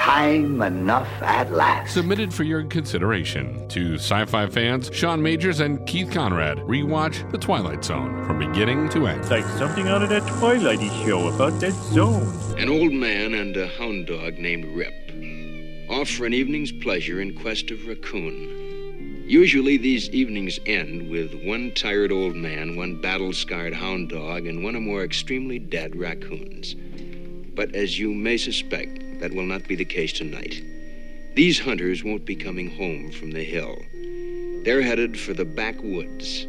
time enough at last. Submitted for your consideration to sci fi fans Sean Majors and Keith Conrad. Rewatch The Twilight Zone from beginning to end. It's like something out of that Twilighty show about that zone. An old man and a hound dog named Rip. Off for an evening's pleasure in quest of raccoon. Usually these evenings end with one tired old man, one battle scarred hound dog, and one or more extremely dead raccoons. But as you may suspect, that will not be the case tonight. These hunters won't be coming home from the hill. They're headed for the backwoods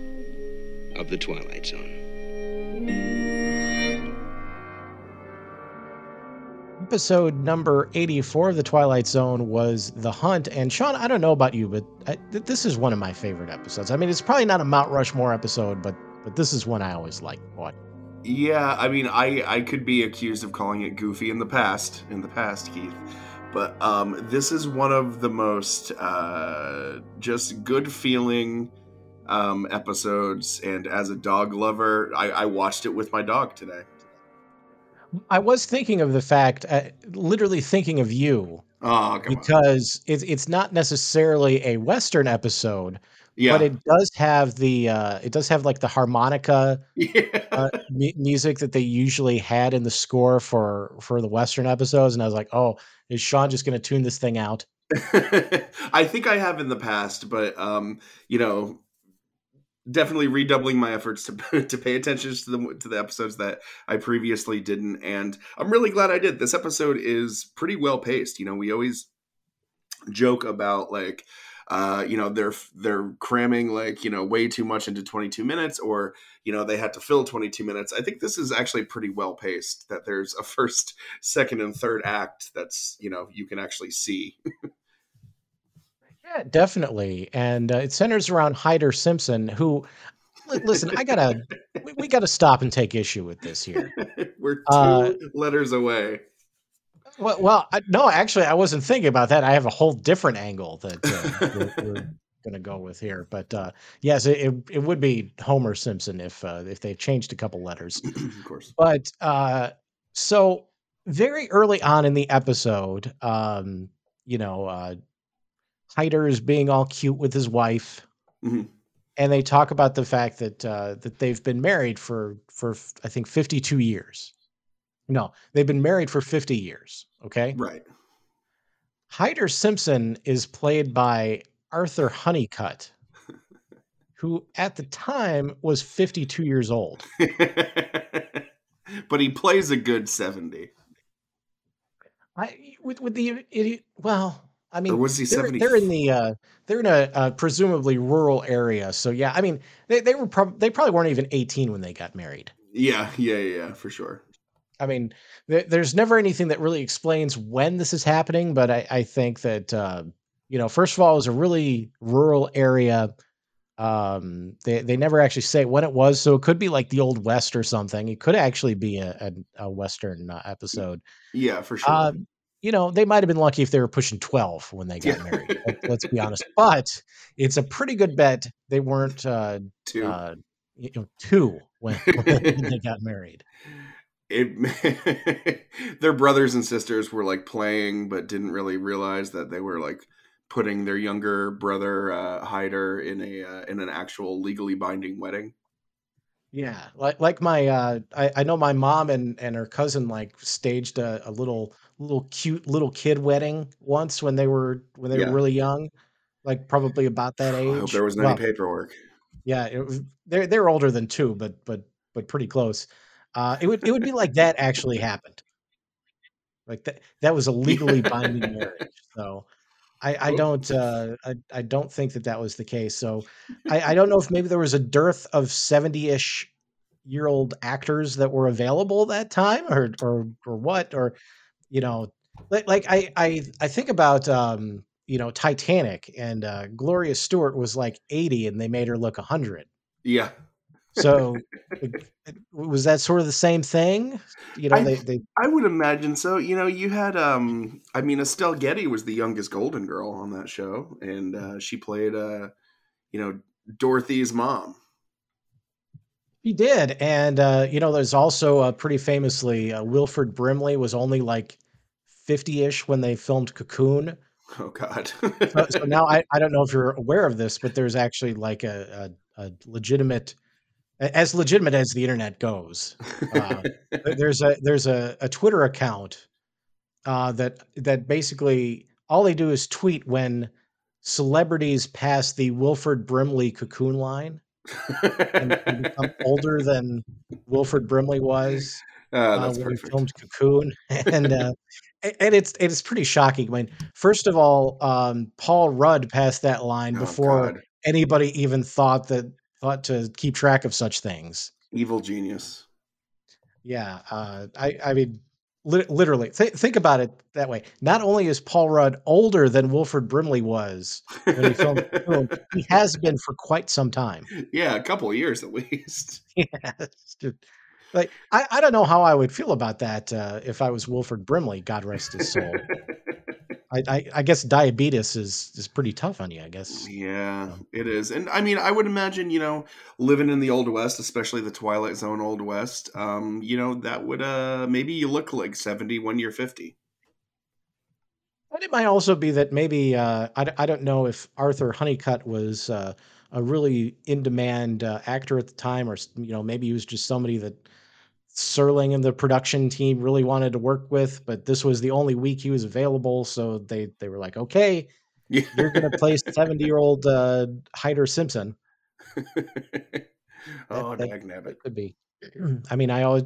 of the Twilight Zone. Episode number 84 of The Twilight Zone was The Hunt. And Sean, I don't know about you, but I, th- this is one of my favorite episodes. I mean, it's probably not a Mount Rushmore episode, but but this is one I always like. What? Yeah, I mean, I I could be accused of calling it goofy in the past, in the past, Keith. But um, this is one of the most uh, just good feeling um, episodes. And as a dog lover, I, I watched it with my dog today. I was thinking of the fact, uh, literally thinking of you, Oh, come on. because it's it's not necessarily a Western episode, Yeah. but it does have the uh, it does have like the harmonica yeah. uh, mu- music that they usually had in the score for for the Western episodes, and I was like, oh, is Sean just going to tune this thing out? I think I have in the past, but um, you know, definitely redoubling my efforts to to pay attention to the to the episodes that I previously didn't, and I'm really glad I did. This episode is pretty well paced. You know, we always joke about like. Uh, you know they're they're cramming like you know way too much into 22 minutes or you know they had to fill 22 minutes i think this is actually pretty well paced that there's a first second and third act that's you know you can actually see Yeah, definitely, and uh, it centers around Hyder Simpson, who. Listen, I gotta, we, we gotta stop and take issue with this here. We're two Uh, letters away. Well, well, I, no, actually, I wasn't thinking about that. I have a whole different angle that uh, we're, we're going to go with here. But uh, yes, it, it, would be Homer Simpson if uh, if they changed a couple letters. of course. But uh, so very early on in the episode, um, you know, uh, Hyder is being all cute with his wife, Mhm. and they talk about the fact that uh, that they've been married for for I think fifty two years. No, they've been married for fifty years. Okay, Right. Hyder Simpson is played by Arthur Hunnicutt, who at the time was 52 years old. but he plays a good 70. I with with the idiot. Well, I mean, Or was he they're, they're in the uh, they're in a, uh presumably rural area, so yeah. I mean, they they were prob- they probably weren't even 18 when they got married. Yeah, yeah, yeah, for sure. I mean, there, there's never anything that really explains when this is happening, but I, I think that uh, you know, first of all, it was a really rural area. Um, they they never actually say when it was, so it could be like the old west or something. It could actually be a a, a western uh, episode. Yeah, for sure. Um, you know, they might have been lucky if they were pushing 12 when they got Yeah. married. Let, let's be honest. But it's a pretty good bet they weren't uh, Two. uh, you know, two when, when they got married. it their brothers and sisters were like playing but didn't really realize that they were like putting their younger brother uh Hyder in a uh, in an actual legally binding wedding. Yeah, like like my uh, I, I know my mom and and her cousin like staged a, a little little cute little kid wedding once when they were when they Yeah. were really young, like probably about that age. I hope there wasn't Well, any paperwork. Yeah, it was, they're they're older than two, but but but pretty close. Uh, it would it would be like that actually happened. Like that that was a legally binding marriage. So I I don't uh, I I don't think that that was the case. So I I don't know if maybe there was a dearth of seventy ish year old actors that were available that time or or or what or you know like like I I I think about um you know Titanic and uh, Gloria Stuart was like 80 and they made her look 100. Yeah. So was that sort of the same thing? You know I- they they I would imagine so. You know, you had um I mean Estelle Getty was the youngest Golden Girl on that show and uh she played uh you know Dorothy's mom. He did, and uh, you know, there's also uh, pretty famously uh, Wilford Brimley was only like 50-ish when they filmed Cocoon. Oh God. So, so now I, I don't know if you're aware of this, but there's actually like a, a, a legitimate, as legitimate as the internet goes. Uh, there's a there's a, a Twitter account uh, that that basically all they do is tweet when celebrities pass the Wilford Brimley cocoon line and, and become older than Wilford Brimley was Ah, uh, that's when he perfect. filmed Cocoon, and uh, and it's it's pretty shocking. I mean, first of all, um, Paul Rudd passed that line Oh, before God. anybody even thought that thought to keep track of such things. Evil genius. Yeah, uh, I I mean, li- literally, th- think about it that way. Not only is Paul Rudd older than Wilford Brimley was when he filmed Cocoon, he has been for quite some time. Yeah, a couple of years at least. Dude. Like I, I don't know how I would feel about that uh, if I was Wilford Brimley, God rest his soul. I, I, I guess diabetes is is pretty tough on you. I guess. Yeah, it is. And I mean, I would imagine, you know, living in the Old West, especially the Twilight Zone Old West, um, you know, that would uh maybe you look like 70 when you're 50. But it might also be that maybe uh, I, I don't know if Arthur Hunnicutt was uh, a really in demand uh, actor at the time, or you know maybe he was just somebody that Serling and the production team really wanted to work with, but this was the only week he was available, so they they were like, okay, Yeah. you're gonna play seventy year old uh, Hyder Simpson. oh, that- dag nabbit. Could be. I mean, I always,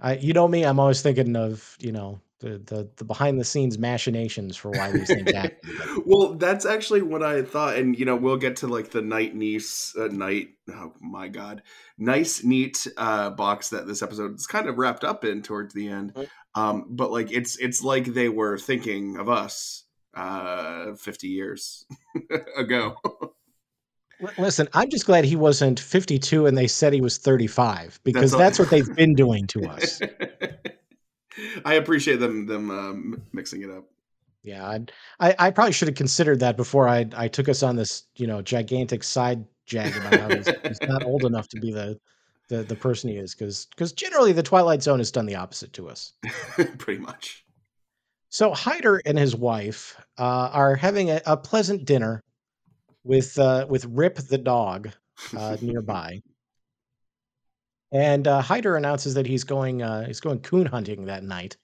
I you know me, I'm always thinking of you know the the, the behind the scenes machinations for why these things happen. well, that's actually what I thought, and you know, we'll get to like the night niece, uh, night. Oh my god, nice, neat uh, box that this episode is kind of wrapped up in towards the end. Um, but like, it's it's like they were thinking of us uh, fifty years ago. Listen, I'm just glad he wasn't 52 and they said he was 35 because all- that's, what they've been doing to us. I appreciate them them um, mixing it up. Yeah, I'd, I I probably should have considered that before I I took us on this you know gigantic side jag about how he's, he's not old enough to be the the, the person he is because because generally the Twilight Zone has done the opposite to us. Pretty much. So Hyder and his wife uh, are having a, a pleasant dinner with uh, with Rip the dog uh, nearby, and uh, Hyder announces that he's going uh, he's going coon hunting that night.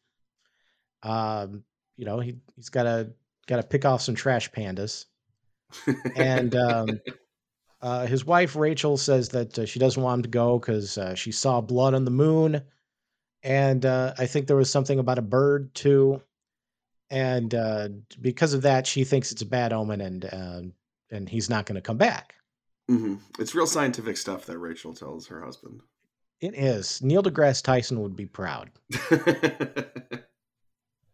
Um, you know he he's got to got to pick off some trash pandas, and um, uh, his wife Rachel says that uh, she doesn't want him to go because uh, she saw blood on the moon, and uh, I think there was something about a bird too and uh, because of that, she thinks it's a bad omen, and uh, and he's not going to come back. hmm It's real scientific stuff that Rachel tells her husband. It is Neil deGrasse Tyson would be proud.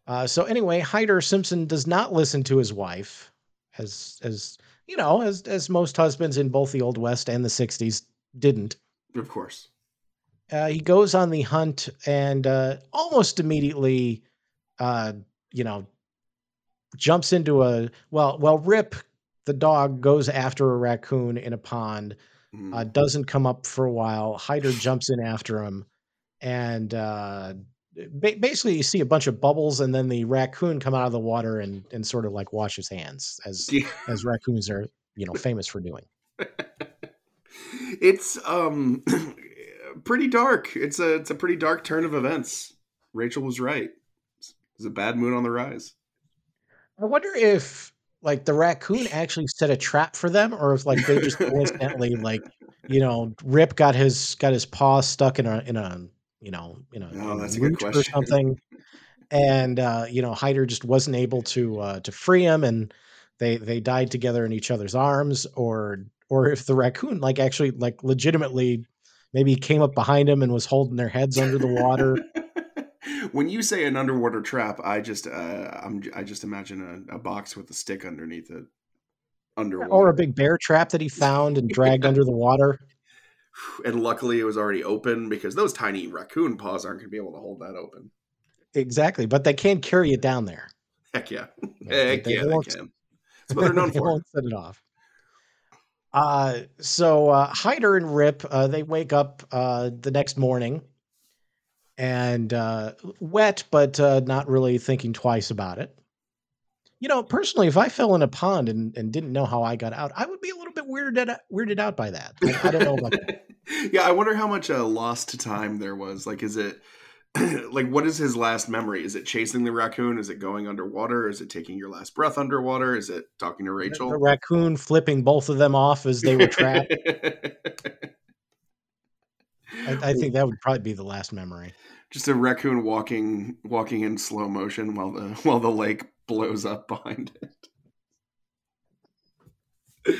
Uh, so anyway, Hyder Simpson does not listen to his wife, as as you know, as as most husbands in both the Old West and the '60s didn't. of course. Uh, he goes on the hunt and uh, almost immediately, uh, you know, jumps into a well. Well, Rip the dog goes after a raccoon in a pond. Mhm. uh, doesn't come up for a while. Hyder jumps in after him, and uh, ba- basically you see a bunch of bubbles, and then the raccoon come out of the water and and sort of like wash his hands, as Yeah. as raccoons are you know famous for doing. it's um pretty dark. It's a it's a pretty dark turn of events. Rachel was right. It's a bad moon on the rise. I wonder if like the raccoon actually set a trap for them, or if like they just coincidentally like you know Rip got his got his paw stuck in a in a you know in a, Oh, in a good root or something, and uh, you know Hyder just wasn't able to uh, to free him, and they they died together in each other's arms, or or if the raccoon like actually like legitimately maybe came up behind him and was holding their heads under the water. when you say an underwater trap, I just uh, I'm I just imagine a, a box with a stick underneath it. Underwater. Or a big bear trap that he found and dragged under the water. and luckily it was already open because those tiny raccoon paws aren't going to be able to hold that open. Exactly, but they can carry it down there. Heck yeah. They- Heck they yeah, they won't- can. That's what they're known they for. won't set it off. Uh, so uh, Hyder and Rip uh, they wake up uh, the next morning, and uh, wet, but uh, not really thinking twice about it. You know, personally, if I fell in a pond and, and didn't know how I got out, I would be a little bit weirded out, weirded out by that. I, I don't know about that. yeah, I wonder how much uh, lost time there was. Like, is it like what is his last memory? Is it chasing the raccoon? Is it going underwater? Is it taking your last breath underwater? Is it talking to Rachel? The raccoon flipping both of them off as they were trapped. I, I think that would probably be the last memory. Just a raccoon walking walking in slow motion while the while the lake blows up behind it.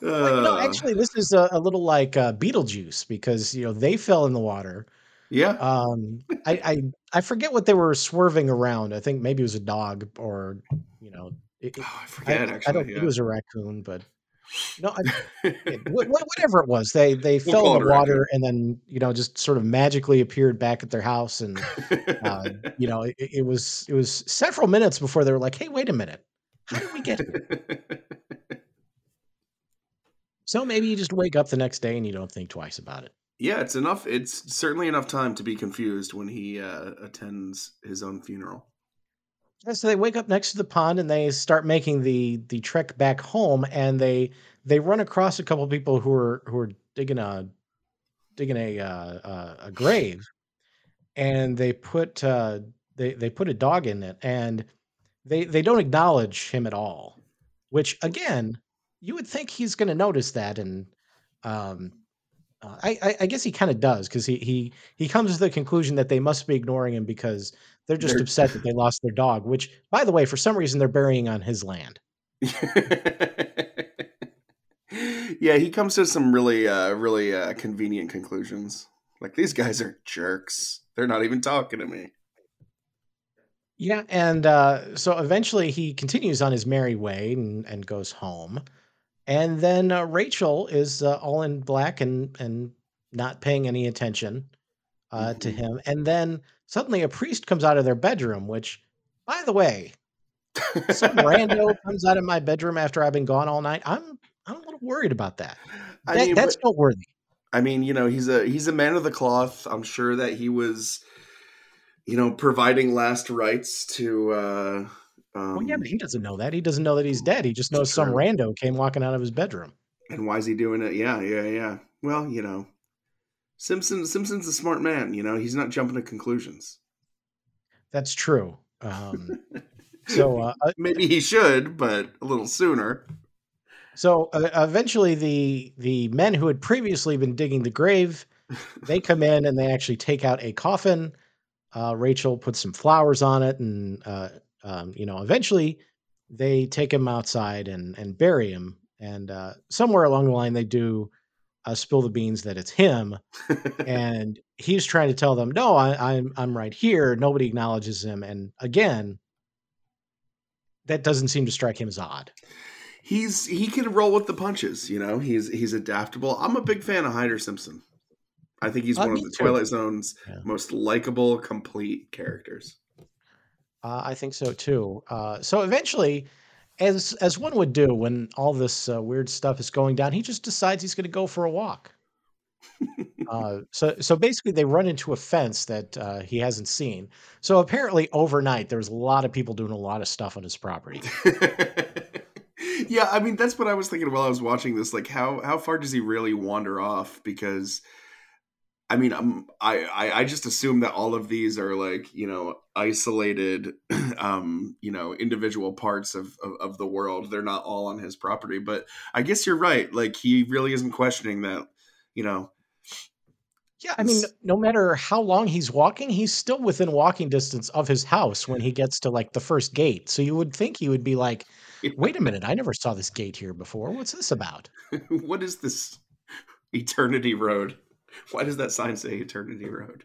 Like, no, Uh, actually, this is a, a little like uh, Beetlejuice because you know they fell in the water. yeah. Um, I, I I forget what they were swerving around. I think maybe it was a dog or you know. It, Oh, I I, forget. I actually, don't yeah. think it was a raccoon, but no, I, it- wha- wha- whatever it was, they they We'll fell in the water and then you know just sort of magically appeared back at their house, and uh, you know it, it was it was several minutes before they were like, hey, wait a minute, how did we get here? So maybe you just wake up the next day and you don't think twice about it. yeah, it's enough. It's certainly enough time to be confused when he uh, attends his own funeral. So they wake up next to the pond and they start making the the trek back home, and they they run across a couple of people who are who are digging a digging a uh, uh, a grave, and they put uh, they they put a dog in it, and they they don't acknowledge him at all. Which again, you would think he's going to notice that, and um, uh, I, I I guess he kind of does because he he he comes to the conclusion that they must be ignoring him because they're just They're- upset that they lost their dog. Which, by the way, for some reason they're burying on his land. yeah, he comes to some really, uh, really uh, convenient conclusions. Like these guys are jerks. They're not even talking to me. Yeah, and uh, so eventually he continues on his merry way and, and goes home, and then uh, Rachel is uh, all in black and and not paying any attention uh, to Mhm. him, and then suddenly a priest comes out of their bedroom. Which, by the way, some rando comes out of my bedroom after I've been gone all night. I'm I'm a little worried about that. I That- mean, that's but- noteworthy. I mean, you know, he's a he's a man of the cloth. I'm sure that he was, you know, providing last rites to. uh um, Well, yeah, but he doesn't know that. He doesn't know that he's dead. He just knows some rando came walking out of his bedroom. And why is he doing it? Yeah, yeah, yeah. Well, you know, Simpson Simpson's a smart man. You know, he's not jumping to conclusions. That's true. Um, so uh, uh, Maybe he should, but a little sooner. so uh, eventually the the men who had previously been digging the grave they come in and they actually take out a coffin uh, rachel puts some flowers on it and uh, um, you know eventually they take him outside and and bury him and uh, somewhere along the line they do uh, spill the beans that it's him and he's trying to tell them no I, i'm i'm right here nobody acknowledges him and again that doesn't seem to strike him as odd he's he can roll with the punches. You know, he's he's adaptable. I'm a big fan of Hyder Simpson. I think he's Uh, one of the too. Twilight Zone's Yeah. most likable, complete characters. Uh, I think so too. Uh, so eventually, as as one would do when all this uh, weird stuff is going down, he just decides he's going to go for a walk. uh, so so basically, they run into a fence that uh, he hasn't seen. So apparently, overnight there was a lot of people doing a lot of stuff on his property. yeah, I mean that's what I was thinking while I was watching this. Like, how how far does he really wander off? Because, I mean, um, I, I I just assume that all of these are like you know isolated, um, you know, individual parts of, of of the world. They're not all on his property. But I guess you're right. Like, he really isn't questioning that. You know, Yeah, I mean, no matter how long he's walking, he's still within walking distance of his house when he gets to like the first gate. So you would think he would be like, "Wait a minute, I never saw this gate here before. What's this about?" what is this Eternity Road? Why does that sign say Eternity Road?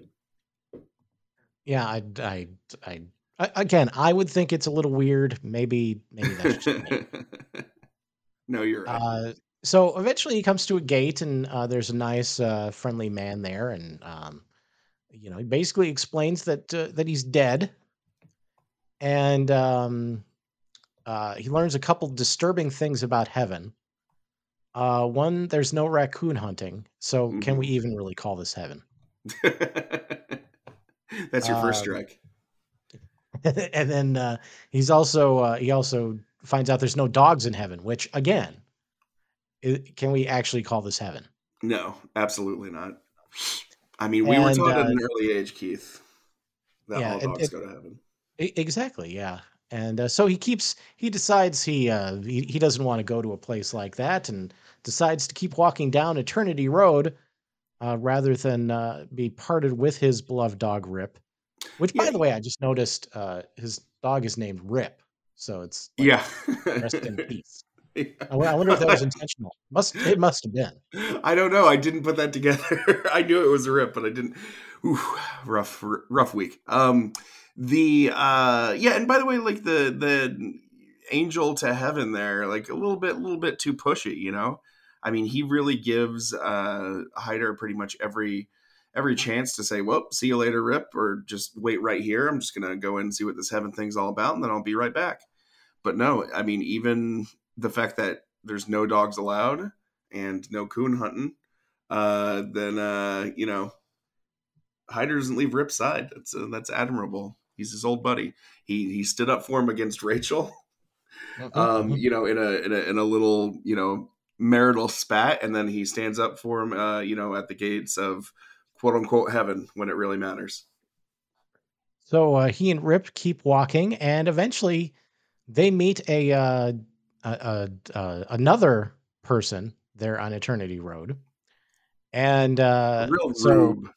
Yeah, I, I, I, I- again, I would think it's a little weird. Maybe, maybe that's just me. no, you're right. Uh, so eventually, he comes to a gate, and uh, there's a nice, uh, friendly man there, and um, you know, he basically explains that uh, that he's dead, and um, uh, he learns a couple disturbing things about heaven. Uh, one, there's no raccoon hunting, so can we even really call this heaven? That's your first Um, strike. and then uh, he's also uh, he also finds out there's no dogs in heaven, which again, i can we actually call this heaven? No, absolutely not. I mean, we were And, taught at uh, an early age, Keith, that yeah, all dogs it- go to heaven. Exactly, yeah. And uh, so he keeps he decides he uh he, he doesn't want to go to a place like that and decides to keep walking down Eternity Road uh, rather than uh, be parted with his beloved dog Rip. Which, by Yeah. the way, I just noticed uh, his dog is named Rip, so it's like, Yeah. rest in peace. I I wonder if that was intentional. Must it must have been. I don't know. I didn't put that together. I knew it was a rip, but I didn't. Ooh, rough, rough week. Um, the uh, yeah, and by the way, like the the angel to heaven there, like a little bit, a little bit too pushy. You know, I mean, he really gives uh Hyder pretty much every every chance to say, "Well, see you later, Rip," or just wait right here. I'm just gonna go in and see what this heaven thing's all about, and then I'll be right back. But no, I mean, even the fact that there's no dogs allowed and no coon hunting, uh, then uh, you know, Hyder doesn't leave Rip's side. That's uh, that's admirable. He's his old buddy. He he stood up for him against Rachel. Um, Mhm. you know, in a in a in a little you know marital spat, and then he stands up for him. Uh, you know, at the gates of quote unquote heaven when it really matters. So uh, he and Rip keep walking, and eventually they meet a, uh, a, a, uh another person there on Eternity Road, and uh, real so rube.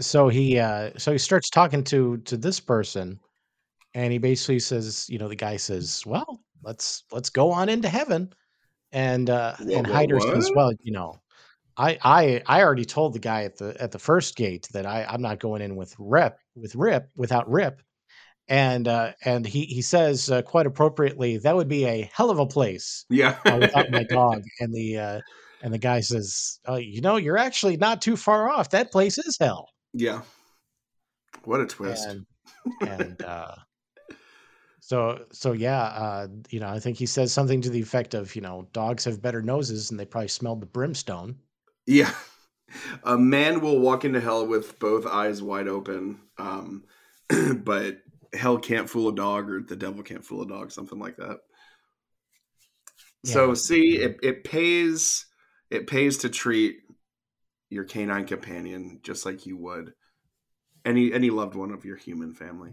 So he uh, so he starts talking to to this person, and he basically says, you know, the guy says, "Well, let's let's go on into heaven," and uh, What, and Hyder says, "Well, you know." I, I I already told the guy at the at the first gate that I I'm not going in with Rip with Rip without Rip, and uh, and he he says uh, quite appropriately that would be a hell of a place Yeah. uh, without my dog. And the uh, and the guy says, uh, you know, you're actually not too far off. That place is hell. Yeah. What a twist. And and uh, so so yeah, uh, you know, I think he says something to the effect of, you know, dogs have better noses and they probably smelled the brimstone. Yeah. A man will walk into hell with both eyes wide open. Um, but hell can't fool a dog or the devil can't fool a dog, something like that. So see, it, it pays it pays to treat your canine companion just like you would any any loved one of your human family.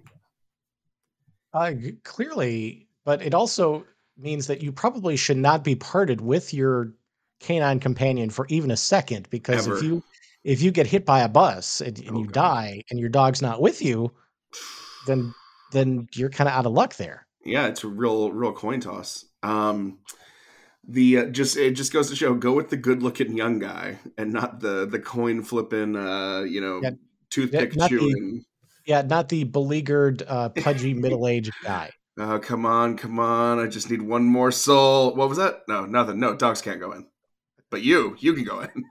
Uh, clearly, but it also means that you probably should not be parted with your canine companion for even a second because Ever. if you if you get hit by a bus and, and Oh, you God. die and your dog's not with you, then then you're kind of out of luck there. Yeah, it's a real real coin toss. Um the uh, just it just goes to show go with the good looking young guy and not the the coin flipping uh you know Yeah, toothpick the- chewing. Yeah, not the beleaguered, uh, pudgy middle aged guy. Oh come on, come on! I just need one more soul. What was that? No, nothing. No, dogs can't go in. But you, you can go in.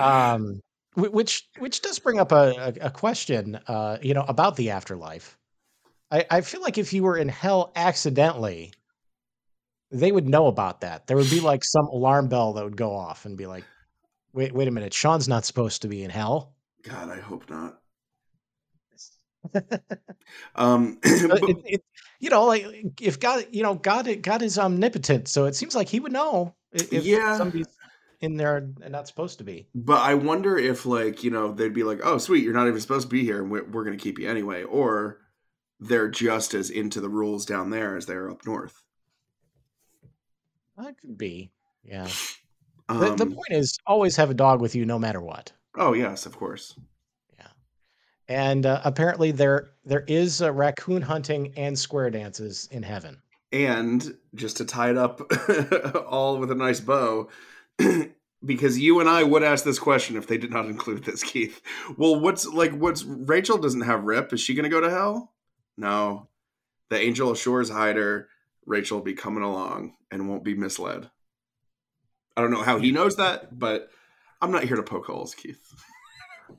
Um, which which does bring up a, a, a question, uh, you know, about the afterlife. I, I feel like if you were in hell accidentally, they would know about that. There would be like some alarm bell that would go off and be like, "Wait, wait a minute, Sean's not supposed to be in hell." God, I hope not. Um, But it, it, you know, like if God, you know, God, God is omnipotent, so it seems like He would know if Yeah. somebody's in there and not supposed to be. But I wonder if, like, you know, they'd be like, "Oh, sweet, you're not even supposed to be here, and we're, we're going to keep you anyway," or they're just as into the rules down there as they are up north. That could be, yeah. The, Um, the point is always have a dog with you no matter what. oh yes, of course. Yeah. And uh, apparently there there is uh, raccoon hunting and square dances in heaven. And just to tie it up all with a nice bow, because you and I would ask this question if they did not include this, Keith. Well, what's like, what's Rachel doesn't have Rip? Is she going to go to hell? No. The angel assures Hyder Rachel will be coming along and won't be misled. I don't know how he knows that, but I'm not here to poke holes, Keith.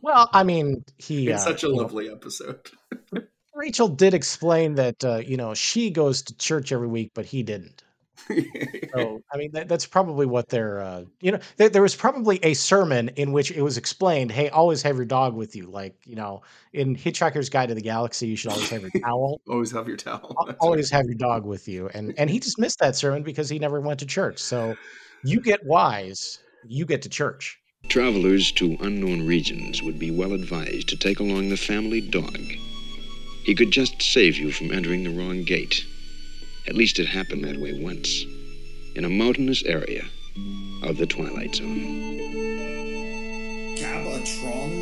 Well, I mean, he It's uh, such a you know, lovely episode. Rachel did explain that uh, you know she goes to church every week, but he didn't. So I mean, that, that's probably what they're. Uh, you know, there, there was probably a sermon in which it was explained, "Hey, always have your dog with you." Like you know, in Hitchhiker's Guide to the Galaxy, you should always have your towel. always have your towel. That's always right. have your dog with you, and and he just missed that sermon because he never went to church. So, you get wise, you get to church. Travelers to unknown regions would be well advised to take along the family dog. He could just save you from entering the wrong gate. At least it happened that way once, in a mountainous area of the Twilight Zone. Cabatron?